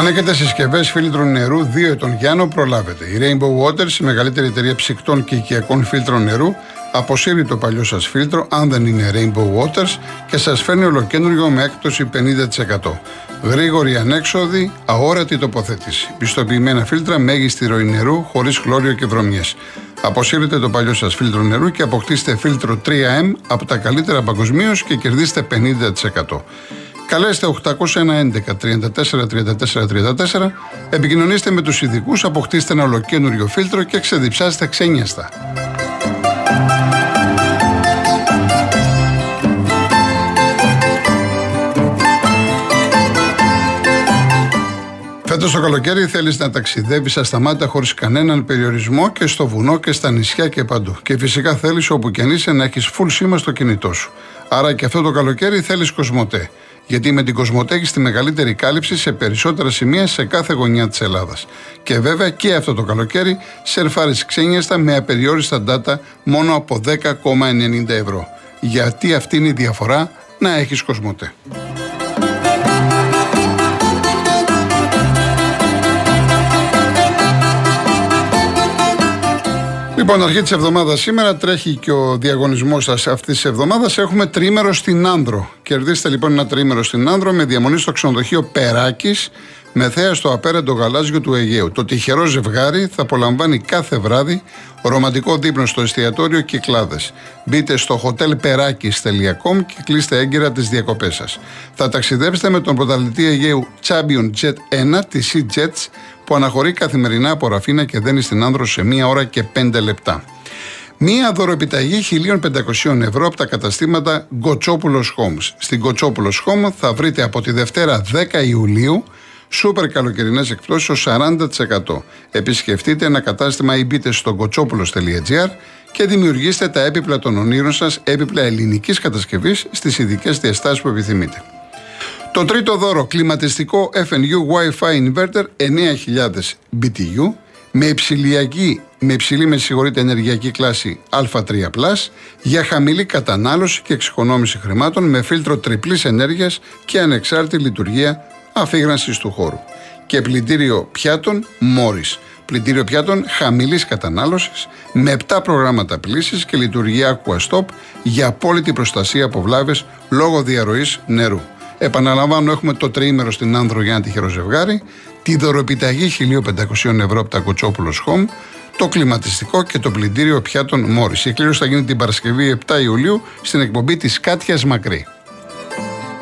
Αν έχετε συσκευές φίλτρων νερού 2 ετών Γιάννο, προλάβετε. Η Rainbow Waters, η μεγαλύτερη εταιρεία ψυκτών και οικιακών φίλτρων νερού, αποσύρει το παλιό σας φίλτρο, αν δεν είναι Rainbow Waters, και σας φέρνει ολοκέντρο με έκπτωση 50%. Γρήγορη ανέξοδη, αόρατη τοποθέτηση. Πιστοποιημένα φίλτρα, μέγιστη ροή νερού, χωρίς χλώριο και βρωμιές. Αποσύρετε το παλιό σας φίλτρο νερού και αποκτήστε φίλτρο 3M από τα καλύτερα παγκοσμίως και κερδίστε 50%. Καλέστε 811 34 34 34, επικοινωνήστε με τους ειδικούς, αποκτήστε ένα ολοκένουργιο φίλτρο και ξεδιψάστε ξένιαστα. Φέτος το καλοκαίρι θέλεις να ταξιδεύεις ασταμάτα χωρίς κανέναν περιορισμό και στο βουνό και στα νησιά και παντού. Και φυσικά θέλεις όπου και αν είσαι να έχεις full σήμα στο κινητό σου. Άρα και αυτό το καλοκαίρι θέλεις Κοσμοτέ. Γιατί με την Κοσμοτέ έχει τη μεγαλύτερη κάλυψη σε περισσότερα σημεία σε κάθε γωνιά της Ελλάδας. Και βέβαια και αυτό το καλοκαίρι σερφάρει ξένιαστα με απεριόριστα data μόνο από 10,90 ευρώ. Γιατί αυτή είναι η διαφορά να έχεις Κοσμοτέ. Λοιπόν, αρχή της εβδομάδας σήμερα τρέχει και ο διαγωνισμός σας αυτής της εβδομάδας. Έχουμε τρίμερο στην Άνδρο. Κερδίστε λοιπόν ένα τρίμερο στην Άνδρο με διαμονή στο ξενοδοχείο Περάκης με θέα στο απέραντο γαλάζιο του Αιγαίου. Το τυχερό ζευγάρι θα απολαμβάνει κάθε βράδυ ρομαντικό δείπνο στο εστιατόριο Κυκλάδες. Μπείτε στο hotelperakis.com και κλείστε έγκαιρα τις διακοπές σας. Θα ταξιδέψετε με τον πρωταθλητή Αιγαίου Champion Jet 1 τη Sea Jets που αναχωρεί καθημερινά από Ραφίνα και δένει στην άνδρο σε μία ώρα και 5 λεπτά. Μία δωροεπιταγή 1.500 ευρώ από τα καταστήματα Γκοτσόπουλος Homes. Στην Γκοτσόπουλος Home θα βρείτε από τη Δευτέρα 10 Ιουλίου σούπερ καλοκαιρινές εκπτώσεις ως 40%. Επισκεφτείτε ένα κατάστημα ή μπείτε στο κοτσόπουλο.gr και δημιουργήστε τα έπιπλα των ονείρων σας, έπιπλα ελληνικής κατασκευής στις ειδικές διαστάσεις που επιθυμείτε. Το τρίτο δώρο, κλιματιστικό FNU Wi-Fi Inverter 9000 BTU με υψηλιακή, με υψηλή με συγχωρείτε ενεργειακή κλάση Α3+, για χαμηλή κατανάλωση και εξοικονόμηση χρημάτων με φίλτρο τριπλής ενέργειας και ανεξάρτητη λειτουργία αφήγρανσης του χώρου. Και πλυντήριο πιάτων Morris. Πλυντήριο πιάτων χαμηλής κατανάλωσης με 7 προγράμματα πλήσης και λειτουργία Aquastop για απόλυτη προστασία από βλάβες λόγω διαρροής νερού. Επαναλαμβάνω, έχουμε το τριήμερο στην Άνδρο για ένα τυχερό ζευγάρι, τη δωροπιταγή 1500 ευρώ από τα Κοτσόπουλο Home, το κλιματιστικό και το πλυντήριο πιάτων Μόρις. Η εκκλήρωση θα γίνει την Παρασκευή 7 Ιουλίου στην εκπομπή της Κάτιας Μακρύ.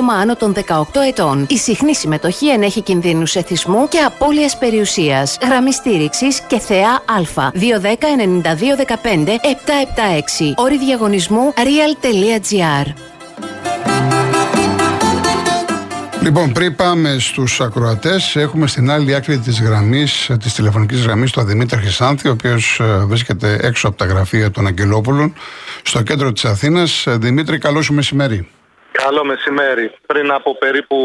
άτομα άνω των 18 ετών. Η συχνή συμμετοχή ενέχει κινδύνους εθισμού και απώλειας περιουσίας. Γραμμή στήριξης και θεά Α. 210 9215 776. Όρη διαγωνισμού real.gr. Λοιπόν, πριν πάμε στους ακροατές, έχουμε στην άλλη άκρη της γραμμής, της τηλεφωνικής γραμμής, τον Δημήτρη Χρυσάνθη, ο οποίος ε, βρίσκεται έξω από τα γραφεία των Αγγελόπουλων, στο κέντρο της Αθήνας. Ε, Δημήτρη, καλό σου μεσημέρι. Καλό μεσημέρι. Πριν από περίπου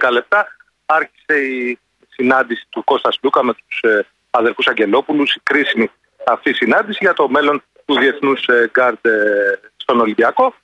10 λεπτά άρχισε η συνάντηση του Κώστας Λούκα με τους ε, αδερφούς Αγγελόπουλους, η κρίσιμη αυτή συνάντηση για το μέλλον του Διεθνούς ε, Γκάρντ ε, στον Ολυμπιακό.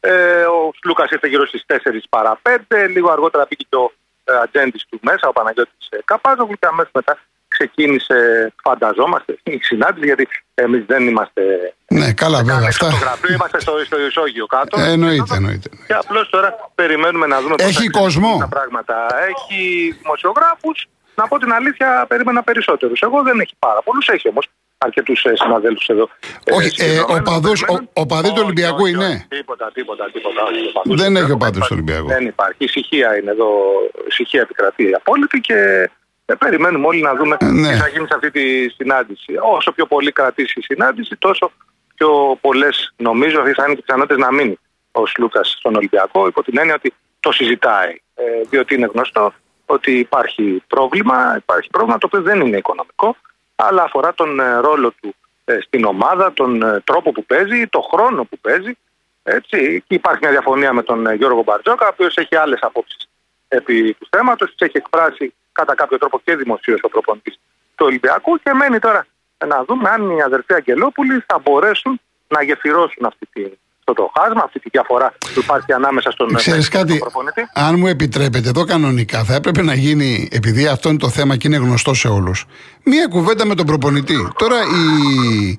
Ε, ο Λούκας ήρθε γύρω στις 4 παρα 5, λίγο αργότερα πήγε το ο ατζέντης του μέσα, ο Παναγιώτης Καπάζογλου και αμέσως μετά ξεκίνησε, φανταζόμαστε, η συνάντηση, γιατί εμείς δεν είμαστε. Ναι, καλά, βέβαια. Αυτά... Στο γραφείο είμαστε στο, στο ισόγειο κάτω. Ε, εννοείται, εννοείται. Και απλώς τώρα περιμένουμε να δούμε Έχει κόσμο. Τα πράγματα. Έχει δημοσιογράφους. Να πω την αλήθεια, περίμενα περισσότερους. Εγώ δεν έχει πάρα πολλούς. Έχει όμως αρκετούς ε, συναδέλφους εδώ. Ε, όχι, ε, ο παδό ο, παδί του Ολυμπιακού είναι; Τίποτα, τίποτα, τίποτα. δεν έχει ο παδός του Ολυμπιακού. Δεν υπάρχει. Ησυχία είναι εδώ. Ησυχία επικρατεί απόλυτη και ε, περιμένουμε όλοι να δούμε ε, ναι. τι θα γίνει σε αυτή τη συνάντηση. Όσο πιο πολύ κρατήσει η συνάντηση, τόσο πιο πολλές νομίζω θα είναι και πιθανότητες να μείνει ο Λούκα στον Ολυμπιακό, υπό την έννοια ότι το συζητάει. Ε, διότι είναι γνωστό ότι υπάρχει πρόβλημα, υπάρχει πρόβλημα το οποίο δεν είναι οικονομικό, αλλά αφορά τον ε, ρόλο του ε, στην ομάδα, τον ε, τρόπο που παίζει, τον χρόνο που παίζει. Έτσι. Και υπάρχει μια διαφωνία με τον Γιώργο Μπαρτζόκα, ο οποίος έχει άλλες απόψεις επί του θέματος, τι έχει εκφράσει κατά κάποιο τρόπο και δημοσίως ο προπονητής του Ολυμπιακού. Και μένει τώρα να δούμε αν οι αδερφοί Αγγελόπουλοι θα μπορέσουν να γεφυρώσουν αυτή τη, αυτό το χάσμα, αυτή τη διαφορά που υπάρχει ανάμεσα στον Ξέρεις κάτι, προπονητή. Αν μου επιτρέπετε, εδώ κανονικά θα έπρεπε να γίνει, επειδή αυτό είναι το θέμα και είναι γνωστό σε όλους, μία κουβέντα με τον προπονητή. Τώρα οι,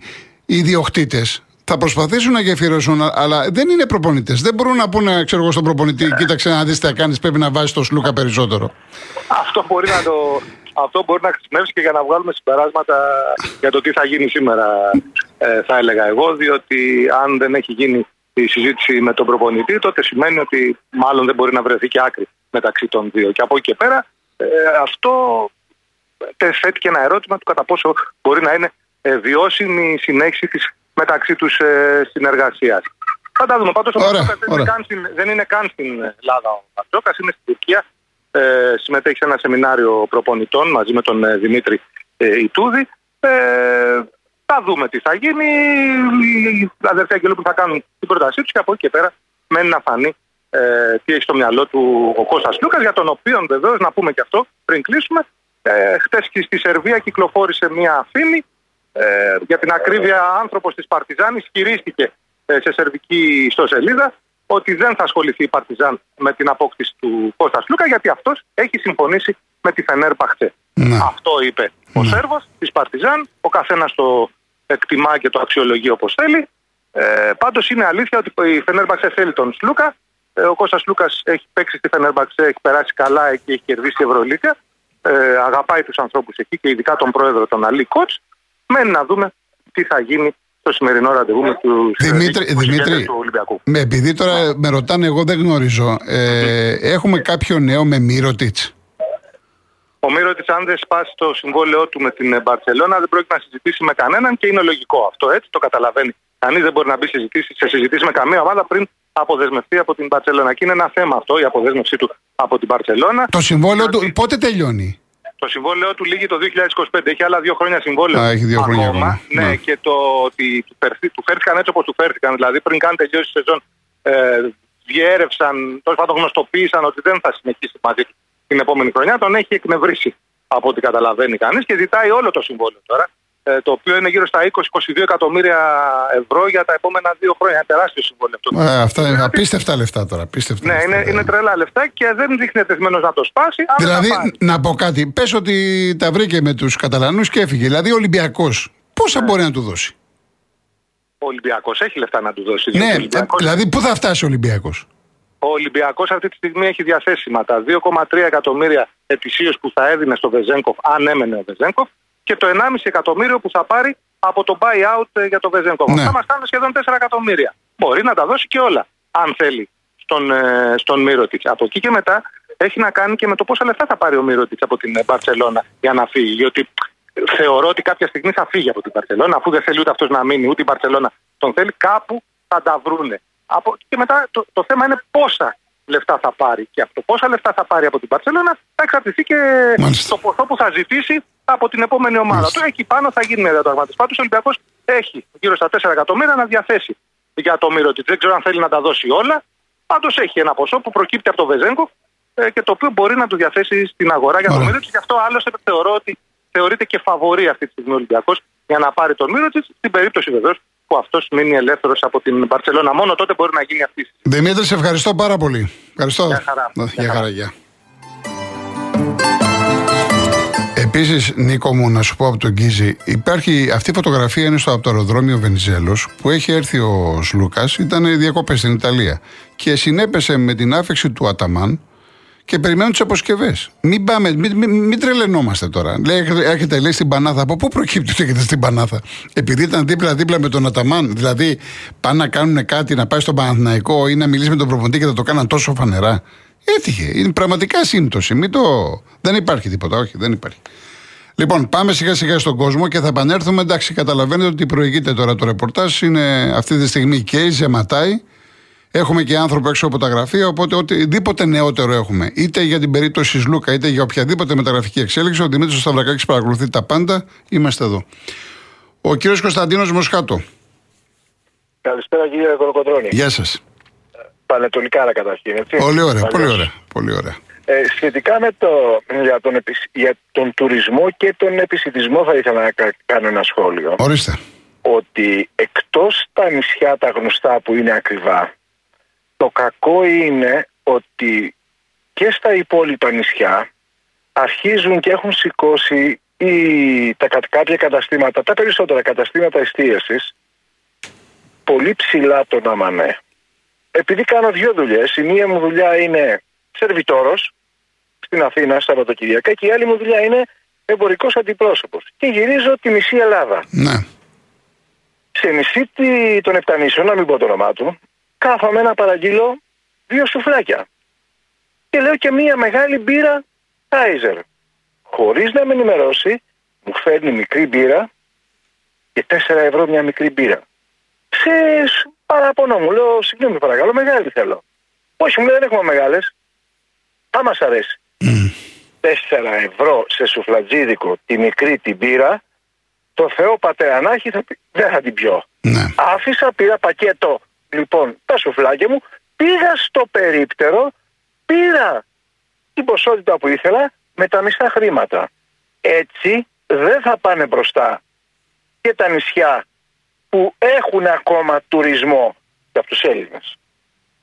οι ιδιοκτήτες θα προσπαθήσουν να γεφυρώσουν, αλλά δεν είναι προπονητές. Δεν μπορούν να πούνε, ξέρω εγώ, στον προπονητή, κοίταξε να δεις τι θα κάνεις, πρέπει να βάζεις το σλούκα περισσότερο. Αυτό μπορεί να το, αυτό μπορεί να χρησιμεύσει και για να βγάλουμε συμπεράσματα για το τι θα γίνει σήμερα, ε, θα έλεγα εγώ, διότι αν δεν έχει γίνει η συζήτηση με τον προπονητή, τότε σημαίνει ότι μάλλον δεν μπορεί να βρεθεί και άκρη μεταξύ των δύο. Και από εκεί και πέρα, ε, αυτό θέτει και ένα ερώτημα του κατά πόσο μπορεί να είναι ε, βιώσιμη η συνέχιση της μεταξύ τους ε, συνεργασίας. Θα τα δούμε. Πάντως ο δεν, είναι καν στην Ελλάδα ο Πατζόκας, είναι στην Τουρκία ε, συμμετέχει σε ένα σεμινάριο προπονητών μαζί με τον ε, Δημήτρη ε, Ιτούδη. Ε, θα δούμε τι θα γίνει. Οι αδερφοί που θα κάνουν την πρότασή τους και από εκεί και πέρα μένει να φανεί ε, τι έχει στο μυαλό του ο Κώστας Λούκας για τον οποίο βεβαίως να πούμε και αυτό πριν κλείσουμε. Ε, Χθε στη Σερβία κυκλοφόρησε μια φήμη ε, για την ακρίβεια άνθρωπος της Παρτιζάνης χειρίστηκε ε, σε σερβική ιστοσελίδα ότι δεν θα ασχοληθεί η Παρτιζάν με την απόκτηση του Κώστας Λούκα γιατί αυτός έχει συμφωνήσει με τη Φενέρ Παχτσέ. Ναι. Αυτό είπε ο ναι. Σέρβος της Παρτιζάν. Ο καθένας το εκτιμά και το αξιολογεί όπως θέλει. Ε, Πάντως είναι αλήθεια ότι η Φενέρ Παχτσέ θέλει τον Σλούκα. Ε, ο Κώστας Λούκας έχει παίξει στη Φενέρ Παχτσέ, έχει περάσει καλά και έχει κερδίσει η Ευρωλίγα. Ε, αγαπάει τους ανθρώπους εκεί και ειδικά τον πρόεδρο, τον Αλή Κότς. Μένει να δούμε τι θα γίνει στο σημερινό ραντεβού με τους Δημήτρη, τους Ολυμπιακού. Με, επειδή τώρα με ρωτάνε, εγώ δεν γνωρίζω. Ε, έχουμε κάποιο νέο με Μύρωτιτς; Ο Μύρωτιτς, αν δεν σπάσει το συμβόλαιό του με την Μπαρσελόνα, δεν πρόκειται να συζητήσει με κανέναν και είναι λογικό αυτό. Έτσι το καταλαβαίνει. Κανείς δεν μπορεί να μπει συζητήσεις, σε συζητήσεις με καμία ομάδα πριν αποδεσμευτεί από την Μπαρσελόνα. Και είναι ένα θέμα αυτό, η αποδέσμευσή του από την Μπαρσελόνα. Το συμβόλαιο του πότε τελειώνει; Το συμβόλαιό του λύγει το 2025. Έχει άλλα δύο χρόνια συμβόλαιο. Α, έχει δύο χρόνια ακόμα. Ναι, ναι, και το ότι του, φερθεί, του φέρθηκαν έτσι όπως του φέρθηκαν. Δηλαδή πριν καν τελειώσει η σεζόν, ε, διέρευσαν, τέλος πάντων γνωστοποίησαν ότι δεν θα συνεχίσει μαζί του την επόμενη χρονιά. Τον έχει εκνευρίσει από ό,τι καταλαβαίνει κανείς και ζητάει όλο το συμβόλαιο τώρα. Ε, το οποίο είναι γύρω στα 20-22 εκατομμύρια ευρώ για τα επόμενα δύο χρόνια. Είναι τεράστιο συμβόλαιο αυτό. Ε, αυτά είναι απίστευτα λεφτά τώρα. Απίστευτα ναι, λεφτά, είναι, είναι τρελά λεφτά και δεν δείχνει ετεσμένο να το σπάσει. Δηλαδή, να πω κάτι. Πες ότι τα βρήκε με τους Καταλανούς και έφυγε. Δηλαδή, ο Ολυμπιακός πόσα ναι. μπορεί να του δώσει; Ο Ολυμπιακός έχει λεφτά να του δώσει. Ναι, δηλαδή, πού θα φτάσει ο Ολυμπιακός; Ο Ολυμπιακός αυτή τη στιγμή έχει διαθέσιμα τα 2,3 εκατομμύρια ετησίως που θα έδινε στο Βεζέγκοφ, αν έμενε ο Βεζέγκοφ, και το 1,5 εκατομμύριο που θα πάρει από το buyout ε, για το Βεζέγκο. Ναι. Αυτά μας κάνουν σχεδόν 4 εκατομμύρια. Μπορεί να τα δώσει και όλα, αν θέλει, στον, ε, στον Μύρωτιτς. Από εκεί και μετά έχει να κάνει και με το πόσα λεφτά θα πάρει ο Μύρωτιτς από την Μπαρσελόνα για να φύγει. Γιατί θεωρώ ότι κάποια στιγμή θα φύγει από την Μπαρσελόνα, αφού δεν θέλει ούτε αυτός να μείνει, ούτε η Μπαρσελόνα τον θέλει, κάπου θα τα βρούνε. Από, και μετά το, το θέμα είναι πόσα λεφτά θα πάρει. Και αυτό πόσα λεφτά θα πάρει από την Παρσελόνα θα εξαρτηθεί και το ποσό που θα ζητήσει από την επόμενη ομάδα. Τώρα εκεί πάνω θα γίνει μια διαπραγμάτευση. Πάντως ο Ολυμπιακός έχει γύρω στα 4 εκατομμύρια να διαθέσει για το Μύρωτη. Δεν ξέρω αν θέλει να τα δώσει όλα. Πάντως έχει ένα ποσό που προκύπτει από το Βεζέγκο ε, και το οποίο μπορεί να του διαθέσει στην αγορά για το Μύρωτη. Γι' αυτό άλλωστε θεωρώ ότι θεωρείται και φαβορή αυτή τη στιγμή ο Ολυμπιακός για να πάρει τον Μύρωτη. Στην περίπτωση βεβαίως που αυτός μείνει ελεύθερος από την Παρσελώνα. Μόνο τότε μπορεί να γίνει αυτή η συζήτηση. Δημήτρη, σε ευχαριστώ πάρα πολύ. Ευχαριστώ. Γεια χαρά. Γεια χαρά. Γεια. Επίσης, Νίκο μου, να σου πω από τον Κίζη, υπάρχει αυτή η φωτογραφία είναι στο από το αεροδρόμιο Βενιζέλος που έχει έρθει ο Σλούκας, ήταν διακοπές στην Ιταλία και συνέπεσε με την άφηξη του Αταμάν και περιμένουν τις αποσκευές. Μην, πάμε, μην, μην, μην τρελαινόμαστε τώρα. Λέει, έρχεται λέει στην Πανάθα. Από πού προκύπτει ότι έρχεται στην Πανάθα; Επειδή ήταν δίπλα-δίπλα με τον Αταμάν. Δηλαδή πάνε να κάνουν κάτι, να πάει στον Παναθηναϊκό ή να μιλήσει με τον προποντή και θα το κάναν τόσο φανερά. Έτυχε. Είναι πραγματικά σύμπτωση. Μην το... Δεν υπάρχει τίποτα. Όχι, δεν υπάρχει. Λοιπόν, πάμε σιγά σιγά στον κόσμο και θα επανέλθουμε. Εντάξει, καταλαβαίνετε ότι προηγείται τώρα το ρεπορτάζ. Είναι αυτή τη στιγμή και η Ζεματάη Έχουμε και άνθρωπο έξω από τα γραφεία, οπότε οτιδήποτε νεότερο έχουμε, είτε για την περίπτωση Σλούκα, είτε για οποιαδήποτε μεταγραφική εξέλιξη, ο Δημήτρης Σταυρακάκης παρακολουθεί τα πάντα. Είμαστε εδώ. Ο κύριος Κωνσταντίνος Μοσχάτο. Καλησπέρα κύριε Κολοκοτρώνη. Γεια σας. Πανετολικά καταρχήν, έτσι. Πολύ ωραία, πολύ ωραία. Πολύ ωραία. Ε, σχετικά με το, για, τον, για τον τουρισμό και τον επισητισμό θα ήθελα να κάνω ένα σχόλιο. Ορίστε. Ότι εκτός τα νησιά τα γνωστά που είναι ακριβά, το κακό είναι ότι και στα υπόλοιπα νησιά αρχίζουν και έχουν σηκώσει ή τα, κάποια καταστήματα, τα περισσότερα καταστήματα εστίασης πολύ ψηλά τον αμανέ. Επειδή κάνω δύο δουλειές, η μία μου δουλειά είναι σερβιτόρος στην Αθήνα Σαββατοκυριακά και η άλλη μου δουλειά είναι εμπορικός αντιπρόσωπος. Και γυρίζω τη μισή Ελλάδα. Ναι. Σε νησί των Επτανήσεων, να μην πω το όνομά του, κάθομαι να παραγγείλω δύο σουφλάκια. Και λέω και μία μεγάλη μπύρα Kaiser. Χωρίς να με ενημερώσει, μου φέρνει μικρή μπύρα και 4 ευρώ μια μικρή μπύρα. Σε παραπονό μου, λέω, συγγνώμη παρακαλώ, μεγάλη θέλω. Όχι, μου λέει δεν έχουμε μεγάλες. Άμα σ' αρέσει. 4 ευρώ σε σουφλατζίδικο τη μικρή την πήρα, το Θεό πατέρα να έχει θα πει, δεν θα την πιω. Ναι. Άφησα, πήρα πακέτο λοιπόν τα σουφλάκια μου, πήγα στο περίπτερο, πήρα την ποσότητα που ήθελα με τα μισά χρήματα. Έτσι δεν θα πάνε μπροστά και τα νησιά που έχουν ακόμα τουρισμό για τους Έλληνες.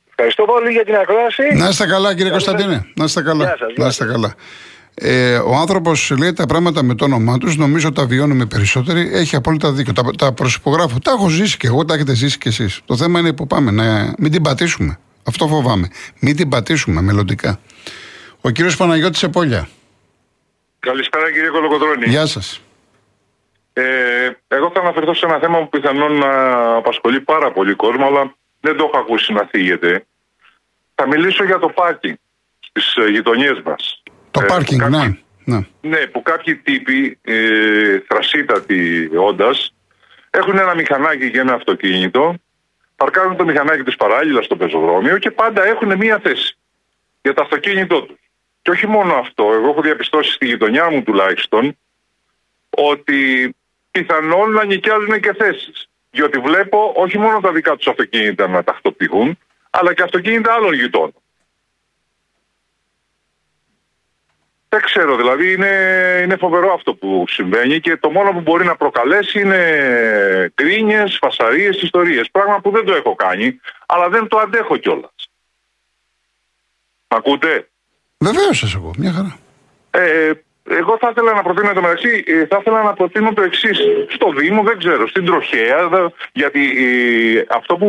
Ευχαριστώ πολύ για την ακρόαση. Να είστε καλά, κύριε Κωνσταντίνε. Να είστε καλά. να είστε καλά. Ε, ο άνθρωπος λέει τα πράγματα με το όνομά τους, νομίζω τα βιώνουμε περισσότεροι. Έχει απόλυτα δίκιο. Τα, τα προσυπογράφω. Τα έχω ζήσει και εγώ, τα έχετε ζήσει κι εσείς. Το θέμα είναι που πάμε. Να μην την πατήσουμε. Αυτό φοβάμαι. Μην την πατήσουμε μελλοντικά. Ο κύριος Παναγιώτης Επόλια. Καλησπέρα κύριε Κολοκοτρώνη. Γεια σας. Ε, εγώ θα αναφερθώ σε ένα θέμα που πιθανόν να απασχολεί πάρα πολύ κόσμο, αλλά δεν το έχω ακούσει να θίγεται. Θα μιλήσω για το πάρκινγκ στις ε, γειτονιές μας. Το ε, πάρκινγκ, ναι. ναι. Ναι, που κάποιοι τύποι, ε, θρασίτατοι όντας, έχουν ένα μηχανάκι και ένα αυτοκίνητο, παρκάρουν το μηχανάκι του παράλληλα στο πεζοδρόμιο και πάντα έχουν μία θέση για το αυτοκίνητό τους. Και όχι μόνο αυτό, εγώ έχω διαπιστώσει στη γειτονιά μου τουλάχιστον ότι πιθανόν να νοικιάζουν και θέσεις. Διότι βλέπω όχι μόνο τα δικά τους αυτοκίνητα να τακτοποιούν, αλλά και αυτοκίνητα άλλων γειτόνων. Δεν ξέρω, δηλαδή είναι, είναι φοβερό αυτό που συμβαίνει και το μόνο που μπορεί να προκαλέσει είναι κρίνιες, φασαρίες, ιστορίες. Πράγμα που δεν το έχω κάνει, αλλά δεν το αντέχω κιόλας. Ακούτε; Βεβαίως σας εγώ, μια χαρά. Ε, εγώ θα ήθελα να προτείνω το μεταξύ, ε, θα ήθελα να προτείνω το εξής. Στο Δήμο, δεν ξέρω, στην τροχέα, γιατί ε, αυτό που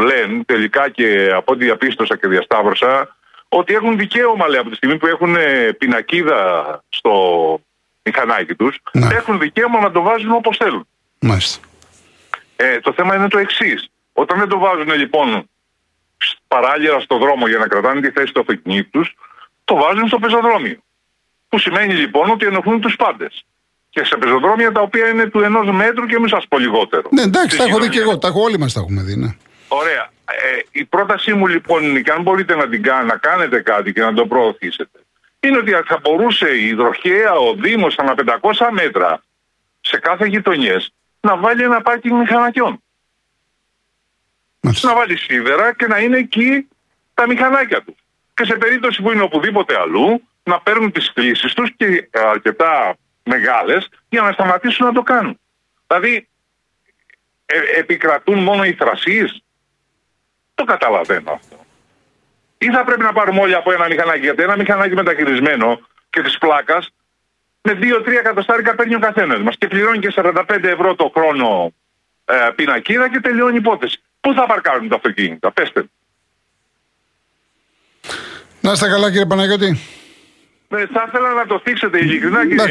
λένε τελικά και από ό,τι διαπίστωσα και διασταύρωσα, ότι έχουν δικαίωμα, λέει, από τη στιγμή που έχουν ε, πινακίδα στο μηχανάκι τους, ναι. έχουν δικαίωμα να το βάζουν όπως θέλουν. Μάλιστα. Ε, το θέμα είναι το εξής. Όταν δεν το βάζουν λοιπόν παράλληλα στο δρόμο για να κρατάνε τη θέση του αυτοκινήτου τους, το βάζουν στο πεζοδρόμιο. Που σημαίνει λοιπόν ότι ενοχλούν τους πάντες. Και σε πεζοδρόμια τα οποία είναι του ενός μέτρου και μη σα πω λιγότερο. Ναι, εντάξει, τα έχω δει και εγώ. Τα έχω όλοι μας τα έχουμε δει, ναι. Ωραία. Ε, η πρότασή μου λοιπόν είναι και αν μπορείτε να την κάνετε, να κάνετε κάτι και να το προωθήσετε, είναι ότι θα μπορούσε η υδροχέα, ο Δήμος, ανά 500 μέτρα σε κάθε γειτονιές να βάλει ένα πάρκινγκ μηχανακιών. Να βάλει σίδερα και να είναι εκεί τα μηχανάκια του. Και σε περίπτωση που είναι οπουδήποτε αλλού, να παίρνουν τις κλήσεις τους και αρκετά μεγάλες για να σταματήσουν να το κάνουν. Δηλαδή, ε, επικρατούν μόνο οι θρασίες. Το καταλαβαίνω αυτό. Ή θα πρέπει να πάρουμε όλοι από ένα μηχανάκι, γιατί ένα μηχανάκι μεταχειρισμένο και της πλάκας με 2-3 εκατοστάρικα παίρνει ο καθένας μας και πληρώνει και 45 ευρώ το χρόνο ε, πινακίδα και τελειώνει η υπόθεση. Πού θα παρκάρουν τα αυτοκίνητα, πέστε. Να είστε καλά κύριε Παναγιώτη. Ναι, θα ήθελα να το θίξετε ειλικρινά κύριε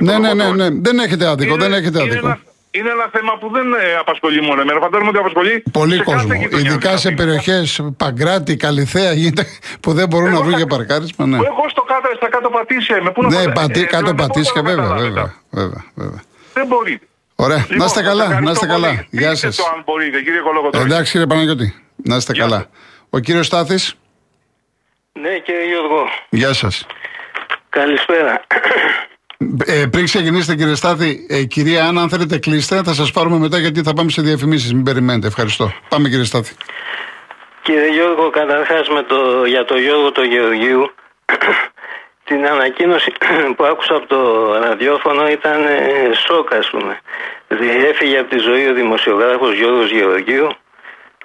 ναι, ναι, ναι, ναι, δεν έχετε άδικο. Είναι, δεν έχετε άδικο. Είναι, ένα, είναι ένα θέμα που δεν ε, απασχολεί μόνο εμένα. Φαντάζομαι ότι απασχολεί πολύ σε κόσμο. Ειδικά σε περιοχές Παγκράτη, Καλυθέα γίνεται που δεν μπορούν εγώ να βρουν για παρκάρισμα. Ναι. Εγώ στο κάτω, στα κάτω πατήσια είμαι. Πού ναι, να πατή, ε, κάτω πατήσια, βέβαια, βέβαια, βέβαια, βέβαια. Δεν μπορεί. Ωραία. Λοιπόν, να είστε καλά. Να είστε καλά. Γεια σας. αν μπορείτε, κύριε Κολοκοτρόνη. Εντάξει, κύριε Παναγιώτη. Να είστε καλά. Ο κύριος Στάθης. Ναι, κύριε Γιώργο. Γεια σας. Καλησπέρα. Ε, πριν ξεκινήσετε, κύριε Στάθη, ε, κυρία Άννα, αν θέλετε κλείστε, θα σας πάρουμε μετά γιατί θα πάμε σε διαφημίσεις. Μην περιμένετε. Ευχαριστώ. Πάμε, κύριε Στάθη. Κύριε Γιώργο, καταρχάς για το Γιώργο το Γεωργίου, την ανακοίνωση που άκουσα από το ραδιόφωνο ήταν ε, σοκ, ας πούμε. Έφυγε από τη ζωή ο δημοσιογράφος Γιώργος Γεωργίου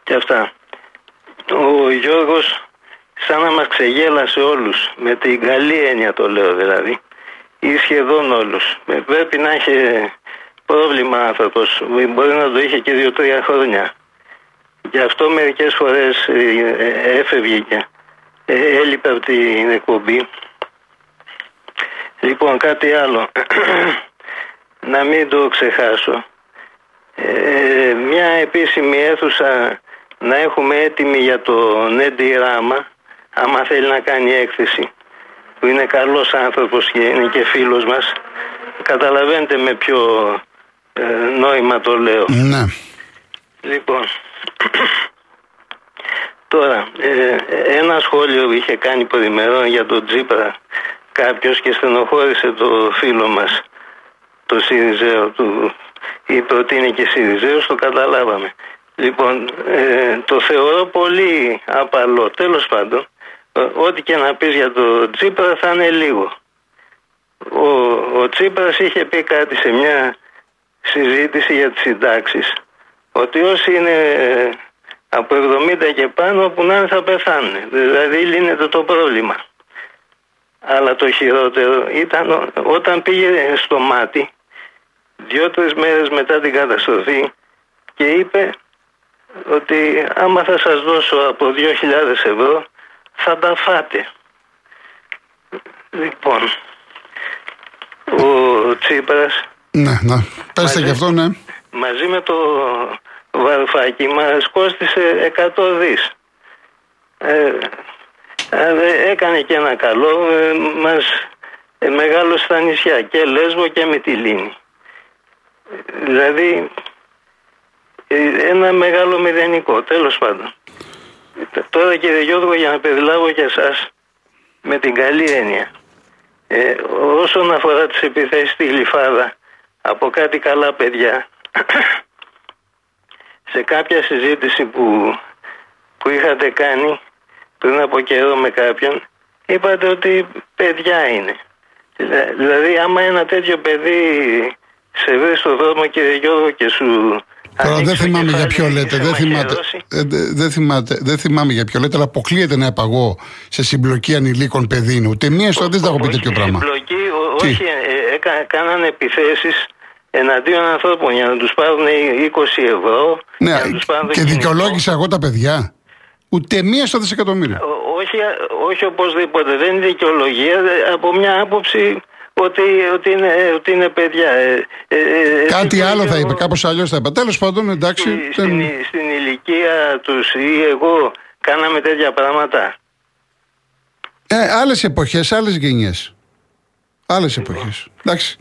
και αυτά. Ο Γιώργος σαν να μας ξεγέλασε όλους, με την καλή έννοια το λέω δηλαδή, ή σχεδόν όλους. Πρέπει να έχει πρόβλημα άνθρωπος, μπορεί να το είχε και δύο-τρία χρόνια. Γι' αυτό μερικές φορές ε, ε, έφευγε και έλειπε από την εκπομπή. Λοιπόν, κάτι άλλο. να μην το ξεχάσω. Ε, μια επίσημη αίθουσα να έχουμε έτοιμη για το Νέντι Ράμα άμα θέλει να κάνει έκθεση που είναι καλός άνθρωπος και είναι και φίλος μας καταλαβαίνετε με ποιο ε, νόημα το λέω. Ναι. λοιπόν τώρα ε, ένα σχόλιο είχε κάνει πριμερών για τον Τζίπρα κάποιος και στενοχώρησε το φίλο μας το Σιριζέο του είπε ότι είναι και Σιριζέος το καταλάβαμε. Λοιπόν ε, το θεωρώ πολύ απαλό. Τέλος πάντων ό,τι και να πεις για το Τσίπρας θα είναι λίγο. Ο, ο Τσίπρας είχε πει κάτι σε μια συζήτηση για τις συντάξεις ότι όσοι είναι ε, από 70 και πάνω που να είναι θα πεθάνουν. Δηλαδή λύνεται το πρόβλημα. Αλλά το χειρότερο ήταν όταν πήγε στο μάτι δύο-τρεις μέρες μετά την καταστροφή και είπε ότι άμα θα σας δώσω από 2.000 ευρώ θα τα φάτε. Λοιπόν, ο Τσίπρας... Ναι, ναι. Πέστε και αυτό, ναι. Μαζί με το Βαρουφάκι μας κόστισε 100 δις. Ε, ε, έκανε και ένα καλό, ε, μας ε, μεγάλωσε στα νησιά και Λέσβο και Μυτιλίνη. Δηλαδή ε, ένα μεγάλο μηδενικό, τέλος πάντων. Τώρα κύριε Γιώργο για να περιλάβω και εσάς με την καλή έννοια. Ε, όσον αφορά τις επιθέσεις στη Γλυφάδα από κάτι καλά παιδιά σε κάποια συζήτηση που, που είχατε κάνει πριν από καιρό με κάποιον είπατε ότι παιδιά είναι. Δηλαδή άμα ένα τέτοιο παιδί σε βρει στον δρόμο κύριε Γιώργο και σου Τώρα δεν θυμάμαι για ποιο λέτε. Δεν, θυμάται, ε, δεν, θυμάται, δεν θυμάμαι για ποιο λέτε, αλλά αποκλείεται να επαγώ σε συμπλοκή ανηλίκων παιδίνου. Ούτε μία στο δεν θα έχω πει τέτοιο πράγμα. Συμπλοκή, όχι, ε, ε, κάνανε επιθέσεις εναντίον ανθρώπων για να τους πάρουν 20 ευρώ. Ναι, και δικαιολόγησα εγώ τα παιδιά. Ούτε μία στο δισεκατομμύριο. Όχι, όχι οπωσδήποτε. Δεν είναι δικαιολογία. Από μια άποψη ότι, ότι, είναι, ότι είναι παιδιά. Ε, ε, ε Κάτι άλλο θα είπε, κάπως αλλιώς θα είπε. Τέλος πάντων, εντάξει. Στην, στην ηλικία τους ή εγώ κάναμε τέτοια πράγματα. Ε, άλλες εποχές, άλλες γενιές. Άλλες εποχές. Εντάξει.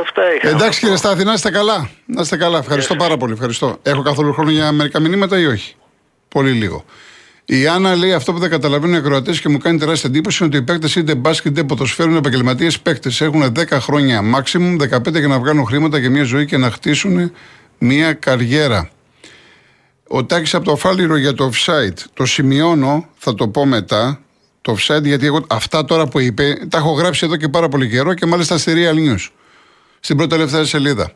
αυτά είχα. Εντάξει κύριε Στάθη, να είστε καλά. Να είστε καλά. Ευχαριστώ πάρα πολύ. Ευχαριστώ. Έχω καθόλου χρόνο για μερικά μηνύματα ή όχι; Πολύ λίγο. Η Άννα λέει αυτό που δεν καταλαβαίνουν οι ακροατές και μου κάνει τεράστια εντύπωση είναι ότι οι παίκτες είτε μπάσκετ είτε ποδοσφαίρου είναι επαγγελματίες παίκτες. Έχουν 10 χρόνια maximum, 15 για να βγάλουν χρήματα για μια ζωή και να χτίσουν μια καριέρα. Ο Τάκης από το Φάληρο για το offside. Το σημειώνω, θα το πω μετά. Το offside, γιατί εγώ αυτά τώρα που είπε τα έχω γράψει εδώ και πάρα πολύ καιρό και μάλιστα στη Real News. Στην πρώτη τελευταία σελίδα.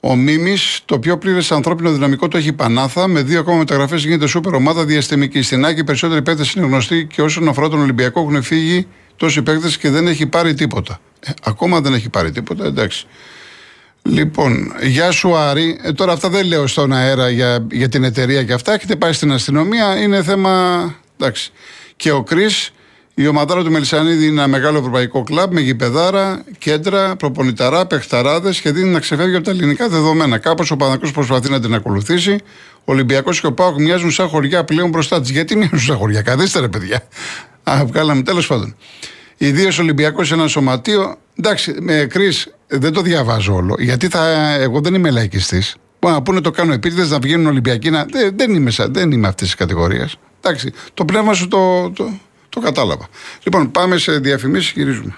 Ο Μίμης, το πιο πλήρες ανθρώπινο δυναμικό το έχει η Πανάθα. Με δύο ακόμα μεταγραφές γίνεται σούπερ ομάδα διαστημική. Στην Άκη, περισσότεροι παίκτες είναι γνωστοί και όσον αφορά τον Ολυμπιακό έχουν φύγει τόσοι παίκτες και δεν έχει πάρει τίποτα. Ε, ακόμα δεν έχει πάρει τίποτα, εντάξει. Λοιπόν, γεια σου Άρη. Ε, τώρα αυτά δεν λέω στον αέρα για, για την εταιρεία και αυτά. Έχετε πάει στην αστυνομία, είναι θέμα. Εντάξει. Και ο Κρι η ομαδάρα του Μελισανίδη είναι ένα μεγάλο ευρωπαϊκό κλαμπ με γηπεδάρα, κέντρα, προπονηταρά, παιχταράδες και δίνει να ξεφεύγει από τα ελληνικά δεδομένα. Κάπως ο Πανακό προσπαθεί να την ακολουθήσει. Ο Ολυμπιακός και ο Πάοκ μοιάζουν σαν χωριά πλέον μπροστά της. Γιατί μοιάζουν σαν χωριά, καθίστε ρε παιδιά. Α, βγάλαμε τέλος πάντων. Ιδίω Ολυμπιακό σε ένα σωματείο. Εντάξει, με κρί δεν το διαβάζω όλο. Γιατί θα, εγώ δεν είμαι λαϊκιστής. Μπορεί να πούνε το κάνω επίτηδες να βγαίνουν Ολυμπιακοί. Να, δεν, δεν είμαι, δεν είμαι αυτής της κατηγορίας. Εντάξει, το πνεύμα σου το, το, το κατάλαβα. Λοιπόν, πάμε σε διαφημίσεις, γυρίζουμε.